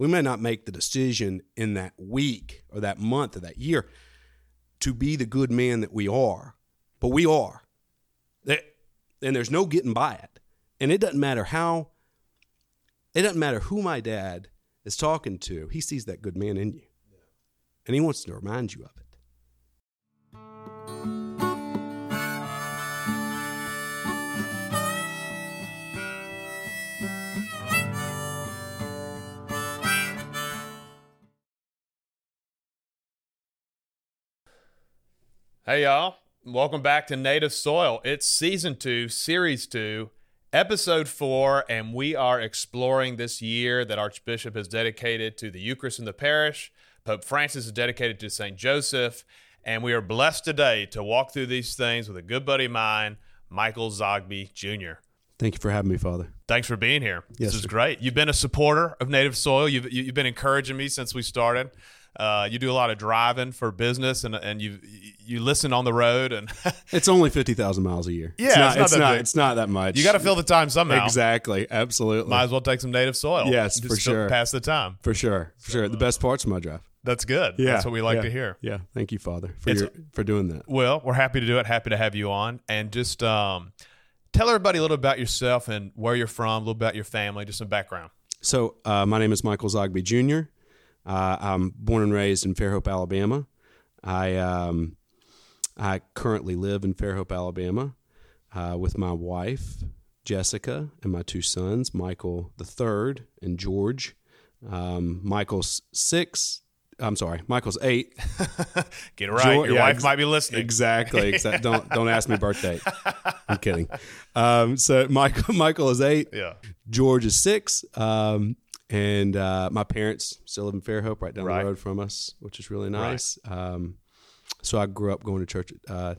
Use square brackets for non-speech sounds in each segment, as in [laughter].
We may not make the decision in that week or that month or that year to be the good man that we are, but we are. And there's no getting by it. And it doesn't matter how, it doesn't matter who my dad is talking to, he sees that good man in you. And he wants to remind you of it. Hey, y'all. Welcome back to Native Soil. It's season two, series two, episode four, and we are exploring this year that Archbishop has dedicated to the Eucharist in the parish. Pope Francis is dedicated to St. Joseph, and we are blessed today to walk through these things with a good buddy of mine, Michael Zogby Jr. Thank you for having me, Father. Thanks for being here. Yes, this is sir. great. You've been a supporter of Native Soil. You've you've been encouraging me since we started. Uh, you do a lot of driving for business, and and you you listen on the road, and [laughs] It's only 50,000 miles a year. Yeah, it's not, it's not it's that not, it's not that much. you got to fill the time somehow. Exactly. Absolutely. Might as well take some native soil. Yes, for sure. Pass the time. for sure. For sure. The best parts of my drive. That's good. Yeah. That's what we like yeah, to hear. Yeah. Thank you, Father, for your, for doing that. Well, we're happy to do it. Happy to have you on, and just um, tell everybody a little about yourself and where you're from, a little about your family, just some background. So, uh, my name is Michael Zogby Jr. Uh, I'm born and raised in Fairhope, Alabama. I um, I currently live in Fairhope, Alabama, uh, with my wife Jessica and my two sons, Michael the third and George. Um, Michael's six. I'm sorry, Michael's eight. [laughs] Get it right. Geor- your yeah, wife ex- might be listening. Exactly. Exactly. [laughs] don't don't ask me birthday. I'm kidding. Um, so Michael [laughs] Michael is eight. Yeah. George is six. Um, and uh, my parents still live in Fairhope, right down Right. the road from us, which is really nice. Um, so I grew up going to church uh,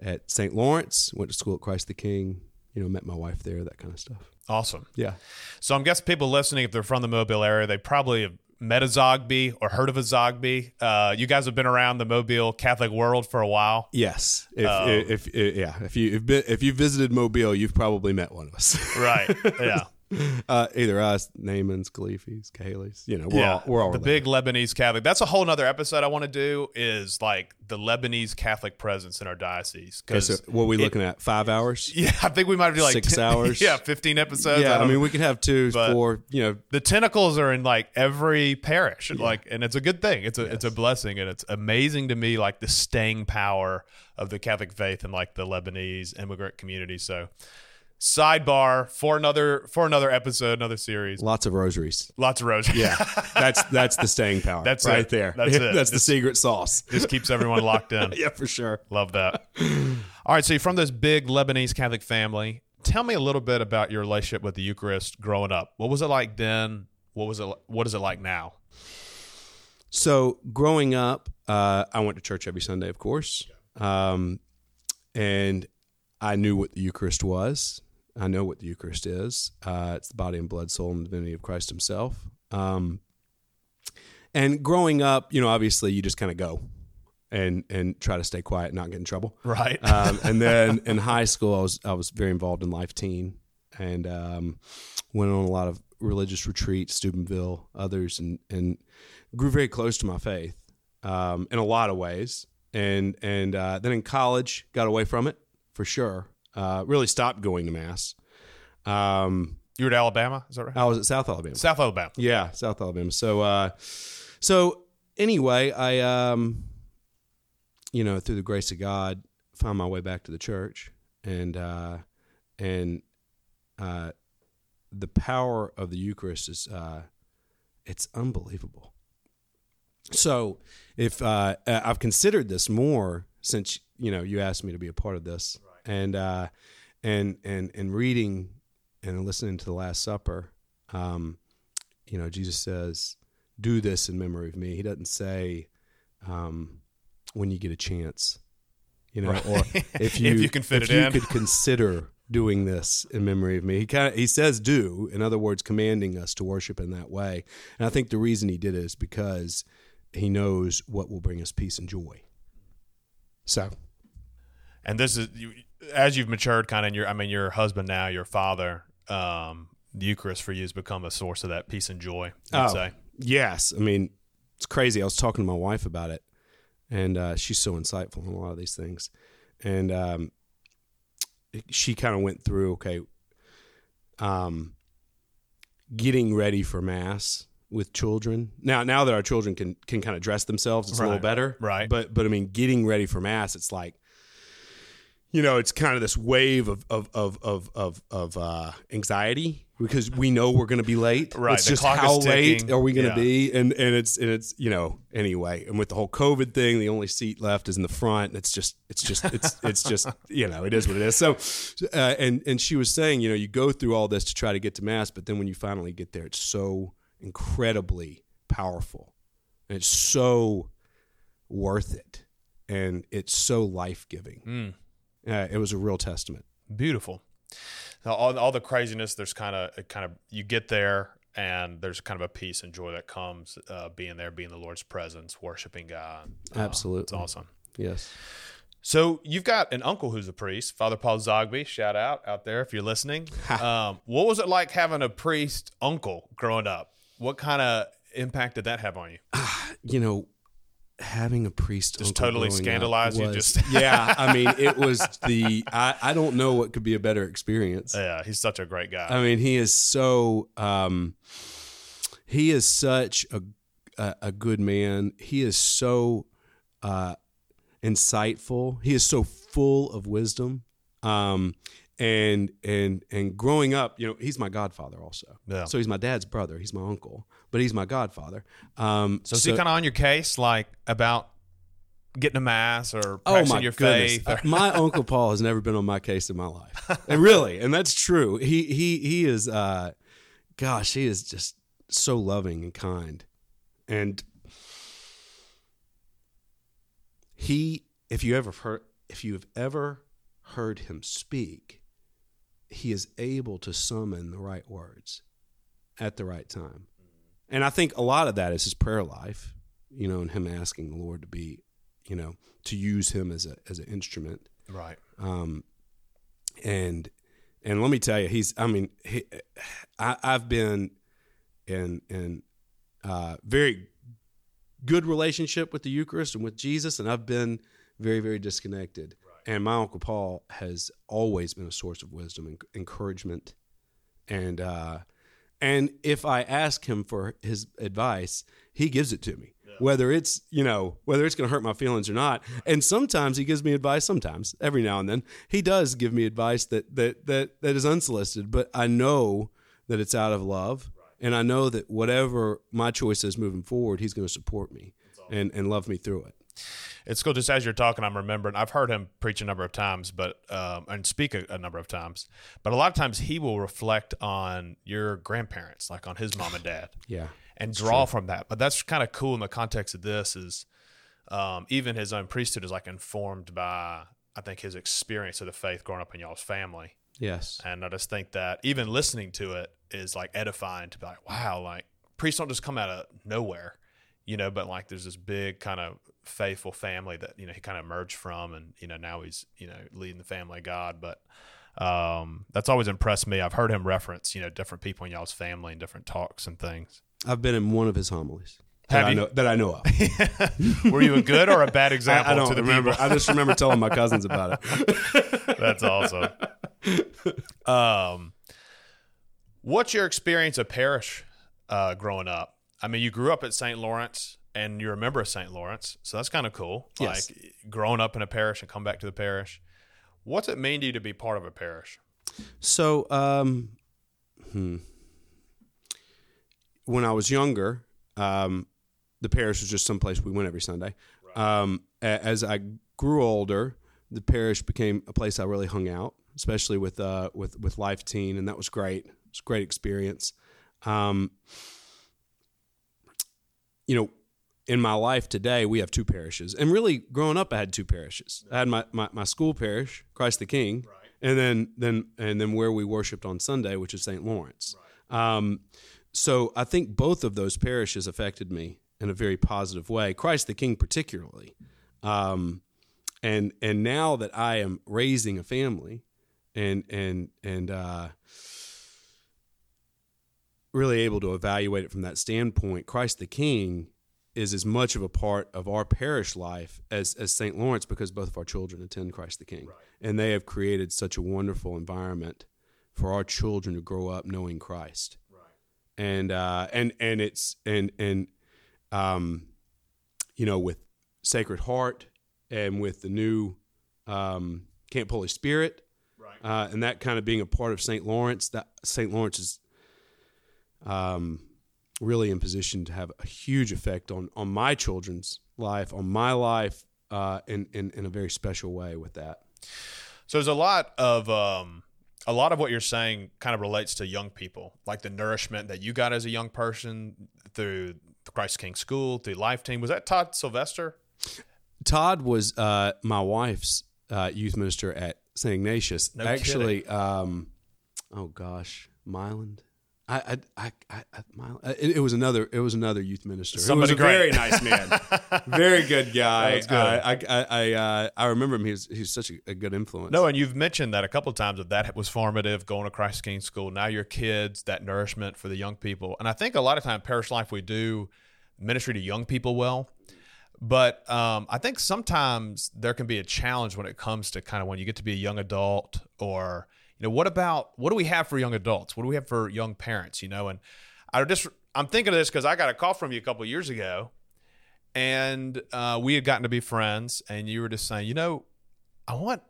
at St. Lawrence. Went to school at Christ the King. You know, met my wife there. That kind of stuff. Awesome. Yeah. So I'm guessing people listening, if they're from the Mobile area, they probably have met a Zogby or heard of a Zogby. Uh, you guys have been around the Mobile Catholic world for a while. Yes. If, Um, if, if yeah, if you if, been, if you visited Mobile, you've probably met one of us. Right. [laughs] Yeah. [laughs] uh, either us, Naaman's, Khalifi's, Kaylee's. You know, we're yeah. all we're all the related. big Lebanese Catholic. That's a whole nother episode I want to do is like the Lebanese Catholic presence in our diocese. Okay, so what are we looking at? Five hours? [laughs] yeah, I think we might do like Six [laughs] hours? Yeah, 15 episodes. yeah, I don't mean, we could have two, four. You know, the tentacles are in like every parish like and it's a good thing it's a it's a blessing and it's amazing to me like the staying power of the catholic faith in like the lebanese immigrant community so sidebar for another for another episode another series lots of rosaries. lots of roses Yeah, that's that's the staying power. [laughs] That's right it. there. That's [laughs] it. that's the secret sauce. just keeps everyone locked in [laughs] Yeah, for sure. love that all right so you're from this big lebanese catholic family tell me a little bit about your relationship with the eucharist growing up what was it like then what was it what is it like now So growing up, uh, I went to church every Sunday, of course, um, and I knew what the Eucharist was. I know what the Eucharist is. Uh, it's the body and blood, soul, and divinity of Christ Himself. Um, and growing up, you know, obviously, you just kind of go and and try to stay quiet, and not get in trouble. right um, and then [laughs] in high school, I was I was very involved in Life Teen and um, went on a lot of religious retreats, Steubenville, others, and and grew very close to my faith um, in a lot of ways. And and uh, then in college, got away from it for sure. Uh, really stopped going to mass. Um, you were at alabama is that right I was at South Alabama. south alabama Yeah, South Alabama. So, uh, so anyway, I, um, you know, through the grace of God, found my way back to the church, and uh, and uh, the power of the Eucharist is uh, it's unbelievable. So, if uh, uh, I've considered this more since you know you asked me to be a part of this, and uh, and and and reading and listening to the Last Supper, um, you know, Jesus says, "Do this in memory of me." He doesn't say, um, "When you get a chance," you know, Right. [laughs] or if you If you can fit if it you in. could consider doing this in memory of me. He kind of he says, "Do," in other words, commanding us to worship in that way. And I think the reason he did it is because he knows what will bring us peace and joy. So, and this is you, as you've matured kind of in your i mean your husband now your father um the eucharist for you has become a source of that peace and joy i'd Oh, say Yes, I mean it's crazy. I was talking to my wife about it, and uh, she's so insightful on a lot of these things, and um, she kind of went through okay, um, getting ready for mass with children. Now, now that our children can can kind of dress themselves, it's a little better, Right. But but I mean, getting ready for mass, it's like. You know, it's kind of this wave of of of of of, of uh, anxiety because we know we're going to be late. Right, It's just how late are we going to Yeah. be? And and it's and it's you know anyway. And with the whole COVID thing, the only seat left is in the front. And it's just it's just it's it's just [laughs] you know it is what it is. So uh, and and she was saying you know you go through all this to try to get to mass, but then when you finally get there, it's so incredibly powerful. And it's so worth it, and it's so life giving. Mm. Uh, it was a real testament. Beautiful. Now, all, all the craziness, there's kind of kind of you get there and there's kind of a peace and joy that comes uh, being there, being the Lord's presence, worshiping God. Uh, Absolutely. it's awesome. Yes. So you've got an uncle who's a priest, Father Paul Zogby. Shout out out there if you're listening. [laughs] um, what was it like having a priest uncle growing up? What kind of impact did that have on you? you know, having a priest Just totally up you, just- yeah. [laughs] I mean, it was the I, I don't know what could be a better experience. Yeah, he's such a great guy. I mean, he is so um, he is such a, a a good man. He is so uh, insightful. He is so full of wisdom. Um, and and and growing up, you know, he's my godfather also. Yeah. So he's my dad's brother. He's my uncle, but he's my godfather. Um, so is he kind of on your case, like about getting a mass or Oh my your goodness! faith? Or- my [laughs] uncle Paul has never been on my case in my life, and really, and that's true. He he he is, uh, gosh, he is just so loving and kind, and he. If you ever heard, if you have ever heard him speak, he is able to summon the right words at the right time, and I think a lot of that is his prayer life. You know, and him asking the Lord to be you know, to use him as a as an instrument. right. Um, and and let me tell you, he's. I mean, he, I, I've been in in uh, very good relationship with the Eucharist and with Jesus, and I've been very very disconnected. And my uncle Paul has always been a source of wisdom and encouragement, and uh, and if I ask him for his advice, he gives it to me. Whether it's you know whether it's going to hurt my feelings or not, and sometimes he gives me advice. Sometimes, every now and then, he does give me advice that that that that is unsolicited. But I know that it's out of love, and I know that whatever my choice is moving forward, he's going to support me and and love me through it. It's cool. Just as you're talking, I'm remembering. I've heard him preach a number of times, but um, and speak a, a number of times. But a lot of times he will reflect on your grandparents, like on his mom and dad, [sighs] Yeah, and draw from that. But that's kind of cool in the context of this. Is um, even his own priesthood is like informed by I think his experience of the faith growing up in y'all's family. yes, And I just think that even listening to it is like edifying to be like, wow, like priests don't just come out of nowhere, you know, but like there's this big kind of faithful family that, you know, he kind of emerged from and, you know, now he's, you know, leading the family of God. But um, that's always impressed me. I've heard him reference, you know, different people in y'all's family and different talks and things. I've been in one of his homilies. That I know that I know of. [laughs] Were you a good or a bad [laughs] I, example I don't to the remember. people? I just remember telling my cousins about it. [laughs] That's awesome. um, what's your experience of parish uh, growing up? I mean, you grew up at St. Lawrence and you're a member of St. Lawrence, so that's kind of cool. Yes. Like growing up in a parish and come back to the parish. What's it mean to you to be part of a parish? So, um, hmm. when I was younger, um, the parish was just someplace we went every Sunday. Um, a- as I grew older, the parish became a place I really hung out, especially with uh, with with Life Teen, and that was great. It was a great experience. Um, you know, in my life today, we have two parishes, and really, growing up, I had two parishes. I had my, my, my school parish, Christ the King, and then then and then where we worshipped on Sunday, which is St. Lawrence. Um, so I think both of those parishes affected me in a very positive way. Christ the King, particularly, um, and and now that I am raising a family, and and and uh, really able to evaluate it from that standpoint, Christ the King is as much of a part of our parish life as, as St. Lawrence because both of our children attend Christ the King. Right. And they have created such a wonderful environment for our children to grow up knowing Christ. Right. And uh, and and it's and and um, you know, with Sacred Heart and with the new um, Camp Holy Spirit, Right. uh, and that kind of being a part of St. Lawrence, that St. Lawrence is um, really in position to have a huge effect on on my children's life, on my life, uh, in, in in a very special way with that. So there's a lot of um, a lot of what you're saying kind of relates to young people, like the nourishment that you got as a young person through the Christ King School, through Life Teen. Was that Todd Sylvester? Todd was uh, my wife's uh, youth minister at St. Ignatius. No Actually, um, oh gosh, Myland. I, I, I, I, Myland. uh, It, it was another. It was another youth minister. Somebody who was a very nice man, [laughs] very good guy. Good. Uh, I, I, I, uh, I remember him. He was, he was such a, a good influence. No, and you've mentioned that a couple of times that that was formative, going to Christ King School. Now your kids, that nourishment for the young people, and I think a lot of time parish life we do ministry to young people well, but um, I think sometimes there can be a challenge when it comes to kind of when you get to be a young adult, or you know, what about what do we have for young adults? What do we have for young parents? You know, and I just I'm thinking of this because I got a call from you a couple years ago, and uh, we had gotten to be friends, and you were just saying, you know, I want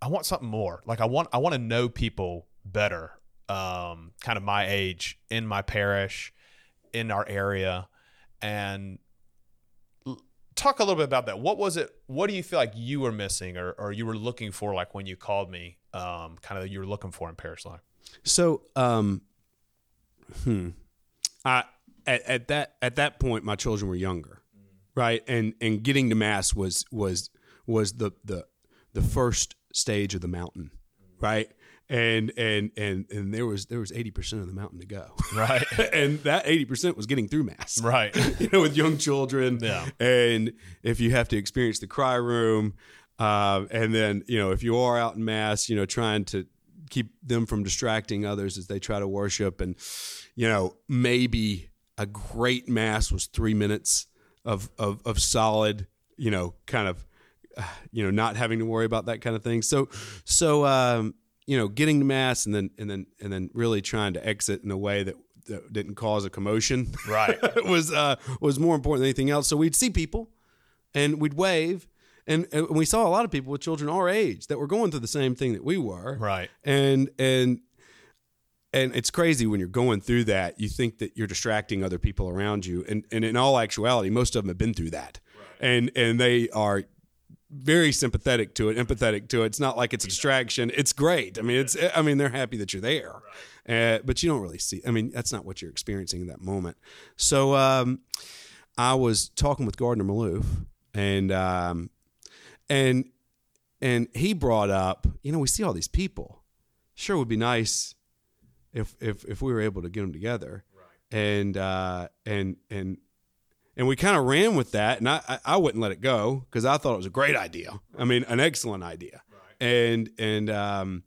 I want something more. Like I want I want to know people better. Um, kind of my age in my parish, in our area, and talk a little bit about that. What was it? What do you feel like you were missing, or, or you were looking for, like when you called me? Um, kind of you were looking for in parish life. So, um, hmm, I at, at that at that point, my children were younger, right? And and getting to mass was was was the the the first stage of the mountain, right? And and and and there was there was eighty percent of the mountain to go, Right. [laughs] and that eighty percent was getting through mass, Right. [laughs] you know, with young children. Yeah. And if you have to experience the cry room, uh, and then you know if you are out in mass, you know, trying to keep them from distracting others as they try to worship, and you know maybe a great mass was three minutes of of, of solid, you know, kind of, uh, you know, not having to worry about that kind of thing. So, so um, you know, getting to mass and then and then and then really trying to exit in a way that, that didn't cause a commotion Right. [laughs] was uh, was more important than anything else. So we'd see people, and we'd wave, and, and we saw a lot of people with children our age that were going through the same thing that we were, Right. and and and it's crazy when you're going through that. You think that you're distracting other people around you, and and in all actuality, most of them have been through that, and and they are very sympathetic to it, empathetic to it. It's not like it's a distraction. It's great. I mean, it's. I mean, they're happy that you're there, uh, but you don't really see. I mean, that's not what you're experiencing in that moment. So, um, I was talking with Gardner Maloof, and um, and and he brought up, you know, we see all these people. Sure, it would be nice if if if we were able to get them together, and uh, and and and we kind of ran with that, and I I, wouldn't let it go because I thought it was a great idea. I mean, an excellent idea, and and um,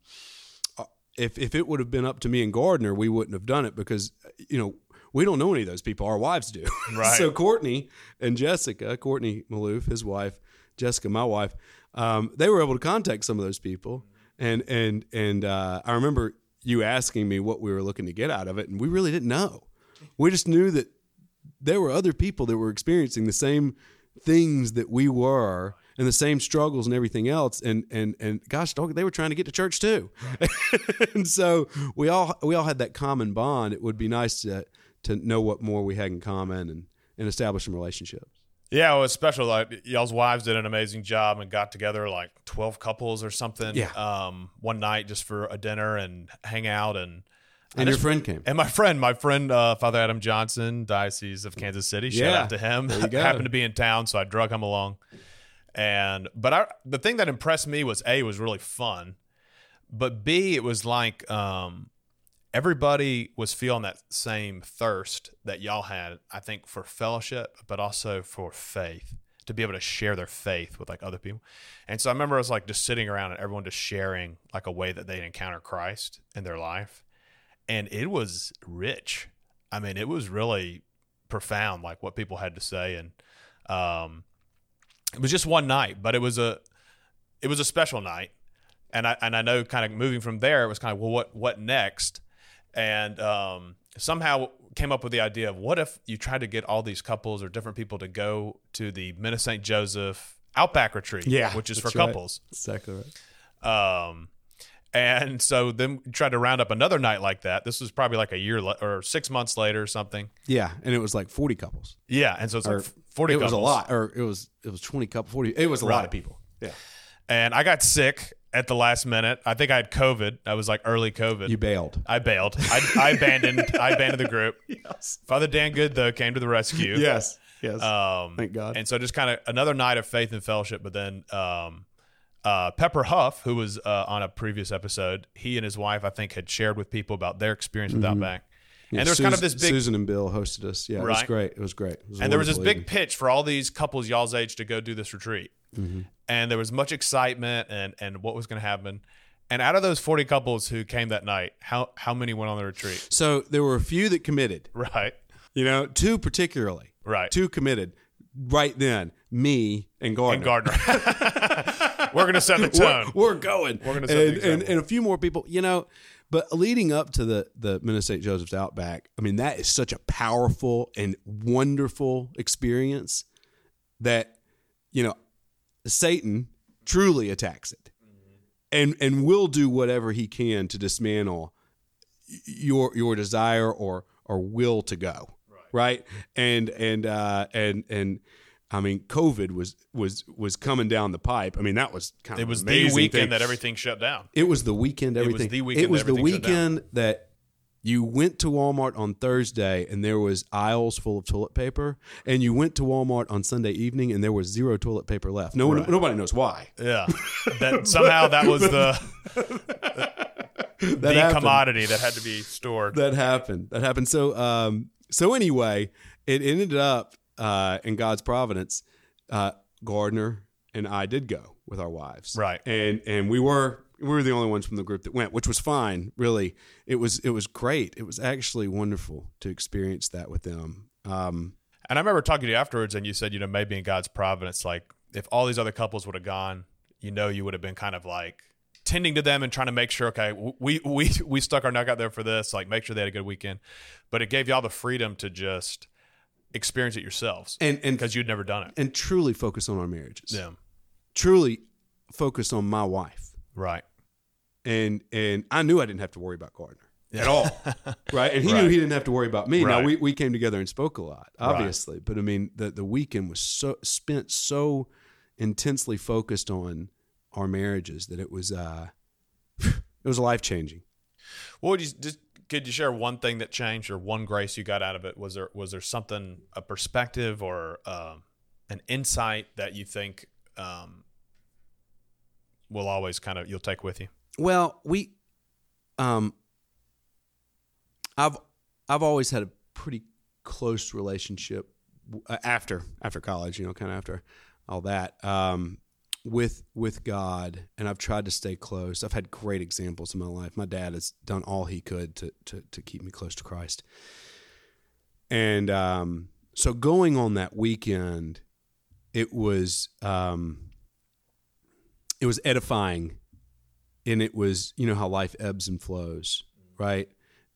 uh, if if it would have been up to me and Gardner, we wouldn't have done it because you know we don't know any of those people. Our wives do. [laughs] Right. so Courtney and Jessica, Courtney Maloof, his wife, Jessica, my wife, um, they were able to contact some of those people, and and and uh, I remember you asking me what we were looking to get out of it, and we really didn't know. We just knew that there were other people that were experiencing the same things that we were and the same struggles and everything else and and and gosh dog they were trying to get to church too [laughs] and so we all we all had that common bond it would be nice to to know what more we had in common and and establish some relationships Yeah, it was special. Like y'all's wives did an amazing job and got together like twelve couples or something. Yeah. Um, one night just for a dinner and hang out and and your friend came and my friend, my friend, uh, Father Adam Johnson, Diocese of Kansas City. Shout Yeah. out to him. There you [laughs] go. Happened to be in town, so I drug him along. And but I, the thing that impressed me was a it was really fun, but b it was like um, everybody was feeling that same thirst that y'all had. I think for fellowship, but also for faith to be able to share their faith with like other people. And so I remember I was like just sitting around and everyone just sharing like a way that they encounter Christ in their life and it was rich. I mean, it was really profound, like what people had to say, and um, it was just one night, but it was a it was a special night, and I and I know kind of moving from there, it was kind of well, what what next, and um, somehow came up with the idea of what if you tried to get all these couples or different people to go to the Minna St. Joseph Outback Retreat, yeah, which is for right. couples. Exactly right. Um, and so then we tried to round up another night like that. This was probably like a year le- or six months later or something. Yeah, and it was like forty couples. Yeah, and so it's Or like forty. It was a couples. lot, or it was it was twenty couple forty. It was a lot Right. of people. Yeah, And I got sick at the last minute. I think I had COVID. I was like early COVID. you bailed. I bailed. I, I abandoned. I abandoned the group. [laughs] Yes. Father Dan Good though came to the rescue. Yes. Yes. Um, Thank God. And so just kind of another night of faith and fellowship. But then um, uh, Pepper Huff, who was uh, on a previous episode, he and his wife, I think, had shared with people about their experience with Outback. Yeah, and there was kind of this big Susan and Bill hosted us. Yeah, it was great. It was great. It was and there was this wonderful big pitch for all these couples y'all's age to go do this retreat Mm-hmm. and there was much excitement and and what was going to happen and out of those 40 couples who came that night how how many went on the retreat So there were a few that committed. right You know, two particularly. right Two committed right then. Me and Gardner. and gardner [laughs] we're going to set the We're, tone we're going. We're gonna set the and, and, example. and a few more people. You know, but leading up to the the Minnesota St. Joseph's Outback, I mean, that is such a powerful and wonderful experience that you know Satan truly attacks it, and and will do whatever he can to dismantle your your desire or or will to go right, and and uh and and I mean COVID was was was coming down the pipe I mean that was kind it of it was the weekend thing. that everything shut down it was the weekend was everything the weekend it was the everything shut down. weekend that you went to Walmart on Thursday and there was aisles full of toilet paper and you went to Walmart on Sunday evening and there was zero toilet paper left no one, Right. nobody knows why yeah that somehow that was the [laughs] that the happened. commodity that had to be stored that happened. That happened. So, um, so anyway, it ended up uh, in God's providence. Uh, Gardner and I did go with our wives, Right. And and we were we were the only ones from the group that went, which was fine. Really, it was it was great. It was actually wonderful to experience that with them. Um, And I remember talking to you afterwards, and you said, you know, maybe in God's providence, like if all these other couples would have gone, you know, you would have been kind of like tending to them and trying to make sure, okay, we we [laughs] we stuck our neck out there for this, like make sure they had a good weekend. But it gave y'all the freedom to just experience it yourselves, and and because you'd never done it. and truly focus on our marriages. Yeah, Truly focus on my wife. right. and and I knew I didn't have to worry about Gardner at all, [laughs] right? And he Right. knew he didn't have to worry about me. Now we, we came together and spoke a lot, Right. obviously, but I mean the the weekend was so spent so intensely focused on our marriages that it was uh [laughs] it was life changing. What would you just could you share one thing that changed or one grace you got out of it? Was there was there something a perspective or um, an insight that you think um, will always kind of you'll take with you? Well, we um I've I've always had a pretty close relationship uh, after after college, you know, kind of after all that. Um with with God and I've tried to stay close. I've had great examples in my life. My dad has done all he could to to to keep me close to Christ. And um so going on that weekend it was um it was edifying and it was you know how life ebbs and flows right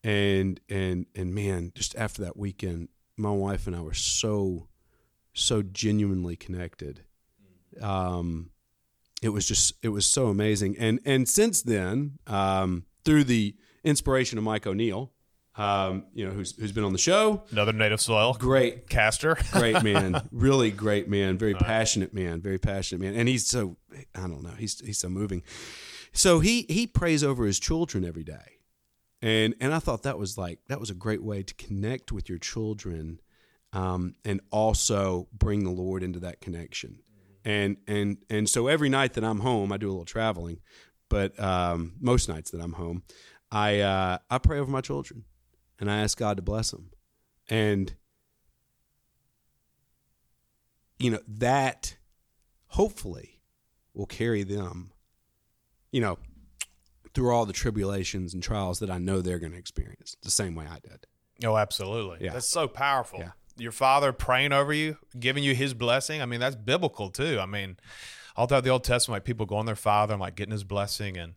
and and and man just after that weekend my wife and i were so so genuinely connected um it was just it was so amazing. And and since then um through the inspiration of mike o'neill um you know who's who's been on the show. Another native soil. Great. Caster. [laughs] great man, really great man, very passionate man, very passionate man, and he's so I don't know, he's he's so moving. So he he prays over his children every day, and and I thought that was like that was a great way to connect with your children, um, and also bring the Lord into that connection, and and and so every night that I'm home, I do a little traveling, but um, most nights that I'm home, I uh, I pray over my children, and I ask God to bless them, and you know that hopefully will carry them you know through all the tribulations and trials that I know they're going to experience the same way I did Oh, absolutely. Yeah. That's so powerful. Yeah. Your father praying over you, giving you his blessing. I mean, that's biblical too. I mean, all throughout the Old Testament, like people going their father and like getting his blessing, and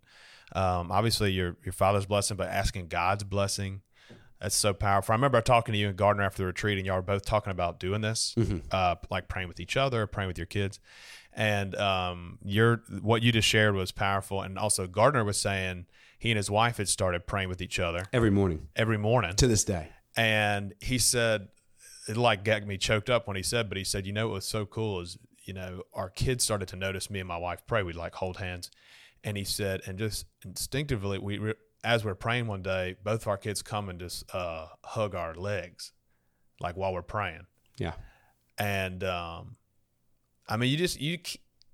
um, obviously your your father's blessing, but asking God's blessing. That's so powerful. I remember talking to you and Gardner after the retreat, and y'all were both talking about doing this, uh, like praying with each other, praying with your kids, and um, your what you just shared was powerful. And also, Gardner was saying he and his wife had started praying with each other Every morning every morning, to this day. and he said it like got me choked up when he said, but he said, you know what was so cool is you know our kids started to notice me and my wife pray. We'd like hold hands, and he said, and just instinctively we. Re- as we're praying one day, both of our kids come and just uh, hug our legs, like while we're praying. Yeah. And um, I mean, you just you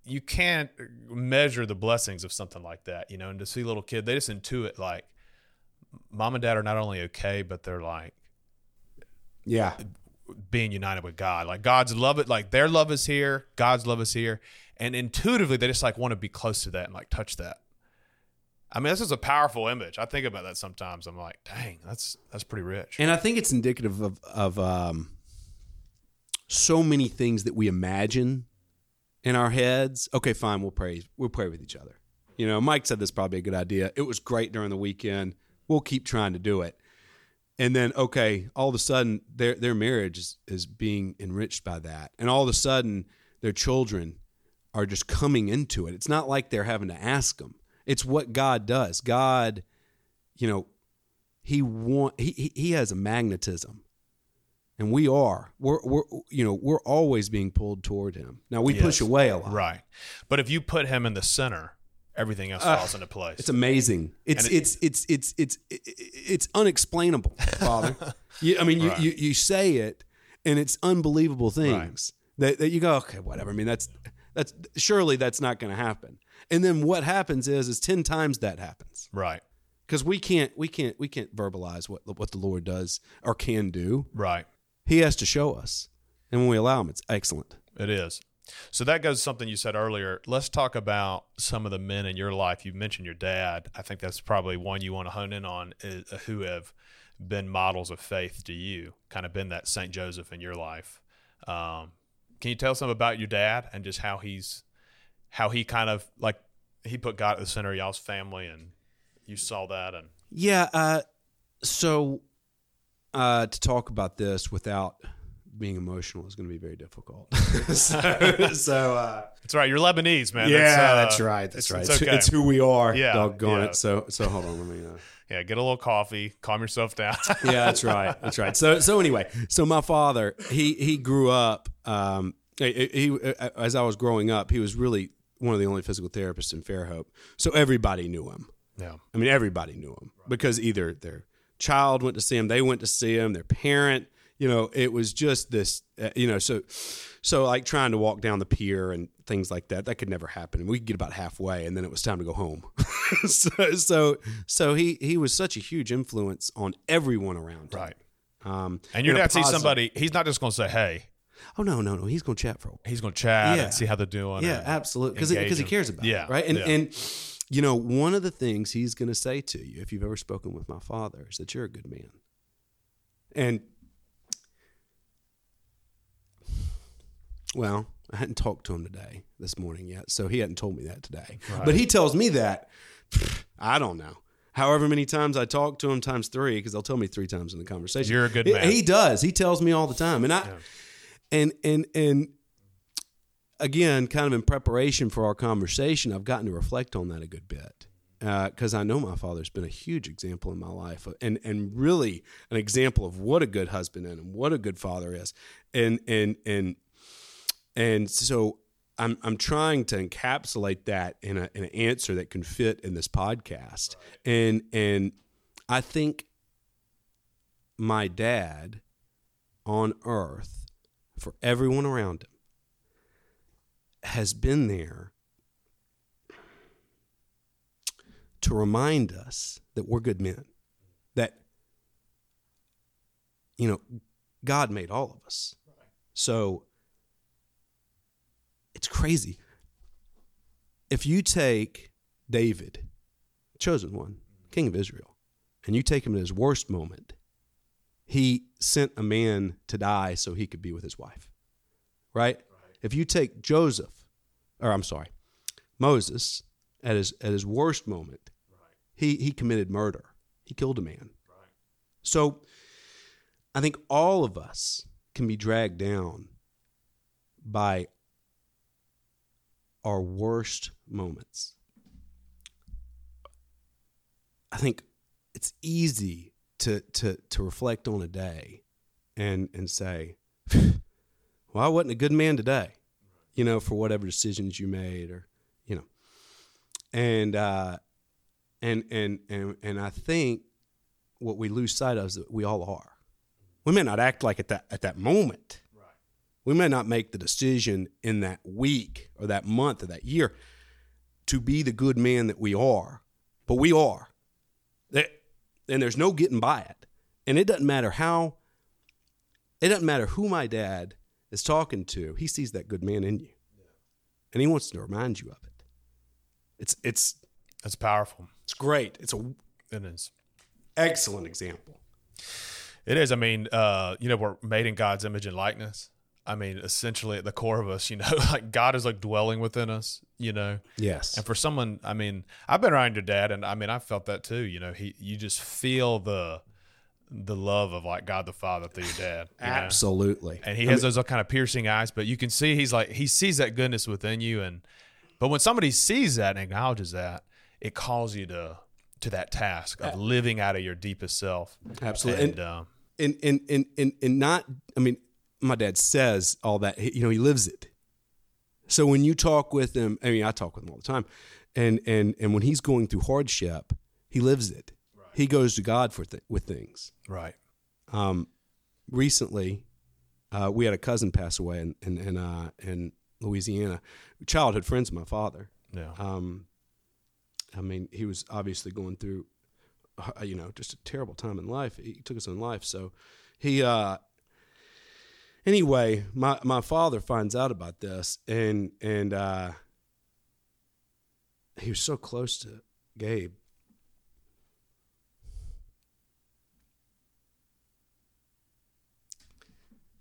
you can't measure the blessings of something like that, you know. And to see a little kid, they just intuit like, mom and dad are not only okay, but they're like Yeah. Being united with God. Like God's love it, like their love is here, God's love is here, and intuitively they just like want to be close to that and like touch that. I mean, this is a powerful image. I think about that sometimes. I'm like, dang, that's that's pretty rich. And I think it's indicative of of um, so many things that we imagine in our heads. Okay, fine, we'll pray. We'll pray with each other. You know, Mike said this is probably a good idea. It was great during the weekend. We'll keep trying to do it. And then, okay, all of a sudden, their their marriage is, is being enriched by that, and all of a sudden, their children are just coming into it. It's not like they're having to ask them. It's what God does. God, you know, he want he he- has a magnetism and we are we're we're you know we're always being pulled toward him now we push away a lot Right. But if you put him in the center, everything else Ah, falls into place. it's amazing it's it- it's it's it's it's it's unexplainable father [laughs] you, i mean you, Right. you you say it and it's unbelievable things that, that you go okay whatever i mean that's that's surely that's not going to happen and then what happens is is 10 times that happens right. because we can't we can't we can't verbalize what what the lord does or can do Right. he has to show us and when we allow him it's excellent It is. So that goes something you said earlier. Let's talk about some of the men in your life. You mentioned your dad. I think that's probably one you want to hone in on is, uh, who have been models of faith to you, kind of been that St. Joseph in your life. Um, can you tell us something about your dad and just how he's, how he kind of like, he put God at the center of y'all's family and you saw that and Yeah. Uh, so uh, to talk about this without being emotional is going to be very difficult. [laughs] so, so uh, it's right. You're Lebanese, man. yeah, That's, uh, that's right. That's it's- right. It's, It's, okay. it's who we are. Yeah, doggone yeah. it. So so hold on. Let me. Uh, yeah. Get a little coffee, calm yourself down. [laughs] yeah, that's right. That's right. So so anyway, so my father he he grew up. Um, he, he as I was growing up, he was really one of the only physical therapists in Fairhope. So everybody knew him. yeah. I mean, everybody knew him because either their child went to see him, they went to see him, their parent. You know, it was just this. Uh, you know, so so like trying to walk down the pier and things like that. That could never happen. We could get about halfway, and then it was time to go home. [laughs] so so so he he was such a huge influence on everyone around. him. Right. Um, And your in a dad sees somebody, he's not just going to say, hey, Oh no no no! He's going to chat for a while. he's going to chat Yeah. and see how they're doing. Yeah, absolutely. Because engage he cares about Yeah, it, right? And yeah. and you know, one of the things he's going to say to you, if you've ever spoken with my father, is that you're a good man. And well, I hadn't talked to him today, this morning yet, so he hadn't told me that today. But he tells me that. I don't know. However many times I talk to him, times three, because they'll tell me three times in the conversation. You're a good He- man. He does. He tells me all the time, and I, and and and again, kind of in preparation for our conversation, I've gotten to reflect on that a good bit uh, because I know my father's been a huge example in my life, and and really an example of what a good husband and what a good father is, and and and and so I'm I'm trying to encapsulate that in a in an answer that can fit in this podcast, and and I think my dad on earth for everyone around him has been there to remind us that we're good men that you know god made all of us. So it's crazy if you take david chosen one king of israel and you take him in his worst moment He sent a man to die so he could be with his wife. Right? If you take Joseph, or I'm sorry, Moses at his at his worst moment, he he committed murder. He killed a man. So I think all of us can be dragged down by our worst moments. I think it's easy to to to reflect on a day and and say, [laughs] "Well, I wasn't a good man today," you know, for whatever decisions you made, or you know, and uh, and and and and I think what we lose sight of is that we all are. We may not act like at that at that moment. We may not make the decision in that week or that month or that year to be the good man that we are, but we are. And there's no getting by it. And it doesn't matter how, it doesn't matter who my dad is talking to, he sees that good man in you. And he wants to remind you of it. It's, it's, That's powerful. it's great. It's a It is. excellent example. It is. I mean, uh, you know, we're made in God's image and likeness. I mean, essentially at the core of us, you know, [laughs] like God is like dwelling within us, you know. Yes. And for someone, I mean, I've been around your dad, and I mean, I felt that too. You know, he, you just feel the, the love of like God the Father through your dad. you know? Absolutely. And he has those kind of piercing eyes, but you can see he's like he sees that goodness within you, and but when somebody sees that and acknowledges that, it calls you to to that task of living out of your deepest self. Absolutely. And, um, and and and and and not i mean my dad says all that you know he lives it so when you talk with him i mean i talk with him all the time and and and when he's going through hardship he lives it he goes to god for th- with things right. um recently uh we had a cousin pass away in in in, uh, in louisiana childhood friends of my father Yeah. um, I mean, he was obviously going through, uh, you know, just a terrible time in life. He took his own life. So he, uh, anyway, my, my father finds out about this and, and, uh, he was so close to Gabe.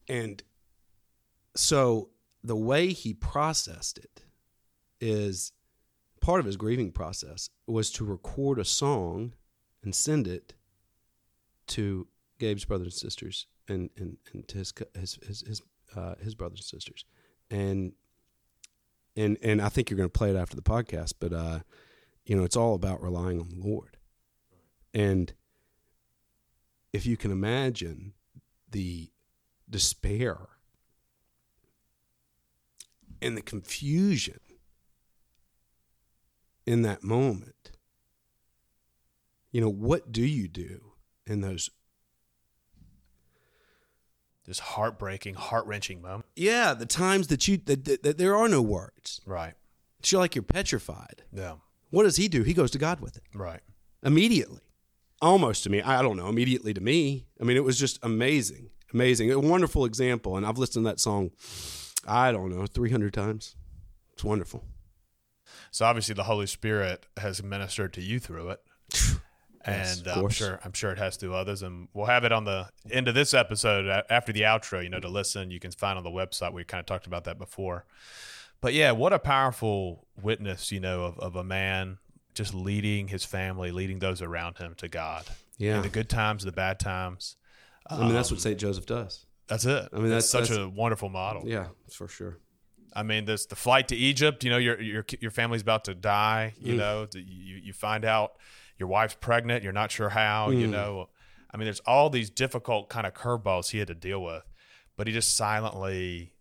And so the way he processed it is part of his grieving process was to record a song and send it to Gabe's brothers and sisters and, and, and to his his his his, uh, his brothers and sisters and and and I think you're going to play it after the podcast but uh, you know it's all about relying on the Lord and if you can imagine the despair and the confusion in that moment. You know, what do you do in those? This heartbreaking, heart wrenching moment. Yeah, the times that you that, that, that there are no words. Right. It's you're like you're petrified. Yeah. What does he do? He goes to God with it Right. immediately, almost to me. I don't know, immediately to me. I mean, it was just amazing, amazing, a wonderful example. And I've listened to that song, I don't know, three hundred times. It's wonderful. So obviously the Holy Spirit has ministered to you through it. [sighs] [laughs] Yes, and of uh, I'm course. sure I'm sure it has to others, and we'll have it on the end of this episode after the outro. You know, to listen, you can find on the website. We kind of talked about that before, but yeah, what a powerful witness, you know, of, of a man just leading his family, leading those around him to God. Yeah. in the good times, the bad times. I mean, that's what St. Joseph does. That's it. I mean, that's, that's- such that's- a wonderful model. Yeah, for sure. I mean, this the flight to Egypt. You know, your your your family's about to die. Mm. You know, you you find out your wife's pregnant. You're not sure how. You Mm. know, I mean, there's all these difficult kind of curveballs he had to deal with, but he just silently,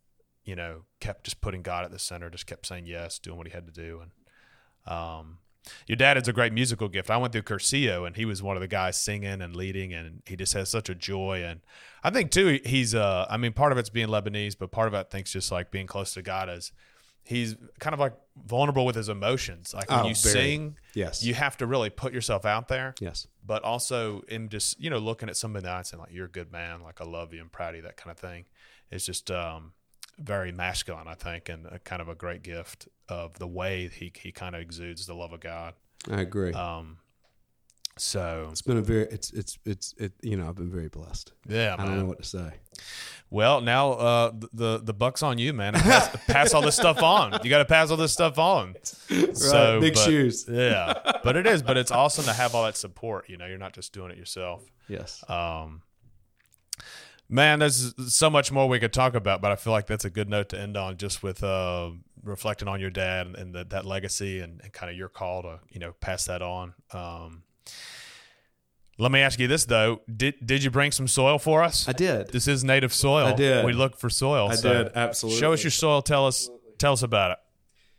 you know, kept just putting God at the center. Just kept saying yes, doing what he had to do, and um. Your dad has a great musical gift. I went through Cursillo, and he was one of the guys singing and leading, and he just has such a joy. And I think too, he's uh, I mean, part of it's being Lebanese, but part of it, I think, just like being close to God. Is he's kind of like vulnerable with his emotions. Like when Oh, you very. sing, Yes. you have to really put yourself out there. Yes. But also in just you know looking at somebody and saying like you're a good man, like I love you and proud of you, that kind of thing. It's just um, very masculine, I think, and a kind of a great gift of the way he he kind of exudes the love of God. I agree. Um, So It's been a very it's it's it's it you know I've been very blessed. yeah, I don't know what to say. Well, now uh, th- the the buck's on you, man. Pass, pass all this stuff on. You got to pass all this stuff on. [laughs] So, big but- shoes. Yeah, [laughs] but it is. But it's awesome to have all that support. You know, you're not just doing it yourself. Yes. Um, man, there's so much more we could talk about, but I feel like that's a good note to end on, just with uh, reflecting on your dad and, and the, that legacy and, and kind of your call to you know pass that on. Um, let me ask you this though: did did you bring some soil for us? I did. This is native soil. I did. We look for soil. I so did absolutely. Show us your soil. Tell us. Tell us about it.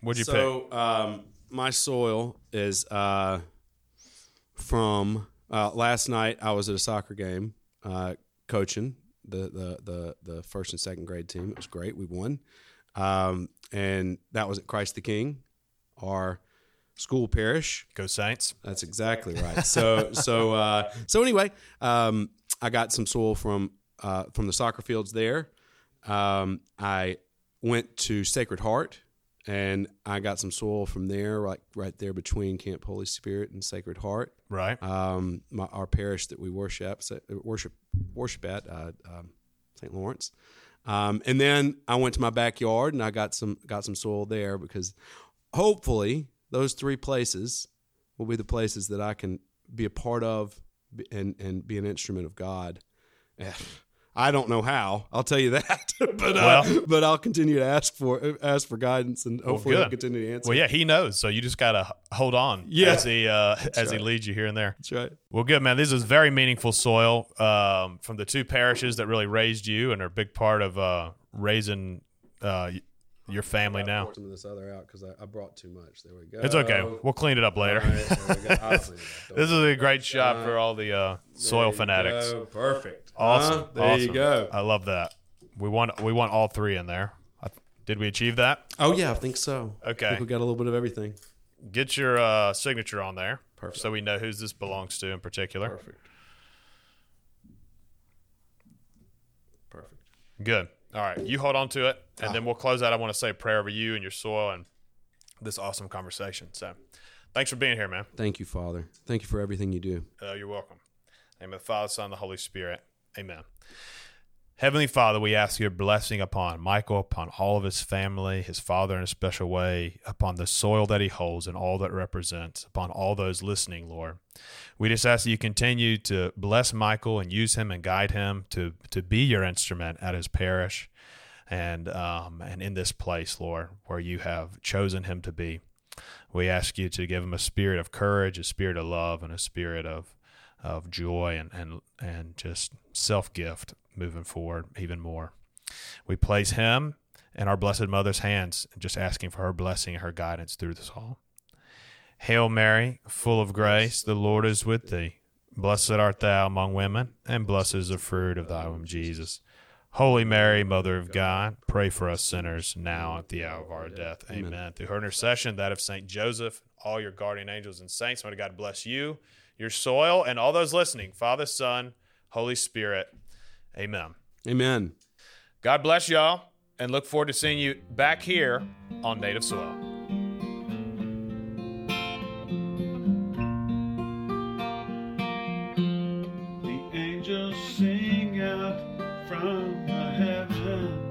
What'd you pick? so um, my soil is uh, from uh, last night. I was at a soccer game uh, coaching the, the the the first and second grade team. It was great. We won, um, and that was at Christ the King, our school parish. Go Saints. That's exactly right. So so uh, so anyway, um, I got some soil from uh, from the soccer fields there. Um, I went to Sacred Heart, and I got some soil from there, right right there between Camp Holy Spirit and Sacred Heart. Right. Um, my, our parish that we worship worship worship at uh, um, St. Lawrence. Um, and then I went to my backyard and I got some got some soil there because hopefully those three places will be the places that I can be a part of and and be an instrument of God. Eh, I don't know how. I'll tell you that, [laughs] but uh, Well- but I'll continue to ask for ask for guidance and hopefully I'll good. continue to answer. Well, yeah, he knows. So you just gotta hold on. Yeah. As he uh, as he leads you here and there. That's right. Well, good man. This is very meaningful soil um, from the two parishes that really raised you and are a big part of uh, raising uh, your family now. Some of this other out because I, I brought too much. There we go. It's okay. We'll clean it up later. All right, there we go. I'll clean it up. [laughs] This is a great shot for all the uh, soil fanatics. go. Perfect. Awesome. Huh? There you go. I love that. We want we want all three in there. I, did we achieve that? Oh yeah, I think so. Okay. I think we got a little bit of everything. Get your uh, signature on there, Perfect. so we know who this belongs to in particular. Perfect. Perfect. Good. All right, you hold on to it, and Ah. then we'll close out. I want to say a prayer over you and your soil and this awesome conversation. So, thanks for being here, man. Thank you, Father. Thank you for everything you do. Uh, you're welcome. In the name of the Father, Son, and the Holy Spirit. Amen. Heavenly Father, we ask your blessing upon Michael, upon all of his family, his father in a special way, upon the soil that he holds and all that represents, upon all those listening, Lord. We just ask that you continue to bless Michael and use him and guide him to, to be your instrument at his parish and um, and in this place, Lord, where you have chosen him to be. We ask you to give him a spirit of courage, a spirit of love, and a spirit of of joy and and and just self gift moving forward even more. We place him in our Blessed Mother's hands, just asking for her blessing and her guidance through this all. Hail Mary, full of grace, the Lord is with thee. Blessed art thou among women, and blessed is the fruit of thy womb, Jesus. Holy Mary, Mother of God, pray for us sinners now at the hour of our death. Amen. Through her intercession, that of Saint Joseph, all your guardian angels and saints, may God bless you, your soil, and all those listening. Father, Son, Holy Spirit. Amen. Amen. God bless y'all, and look forward to seeing you back here on Native Soil. The angels sing out from the heaven.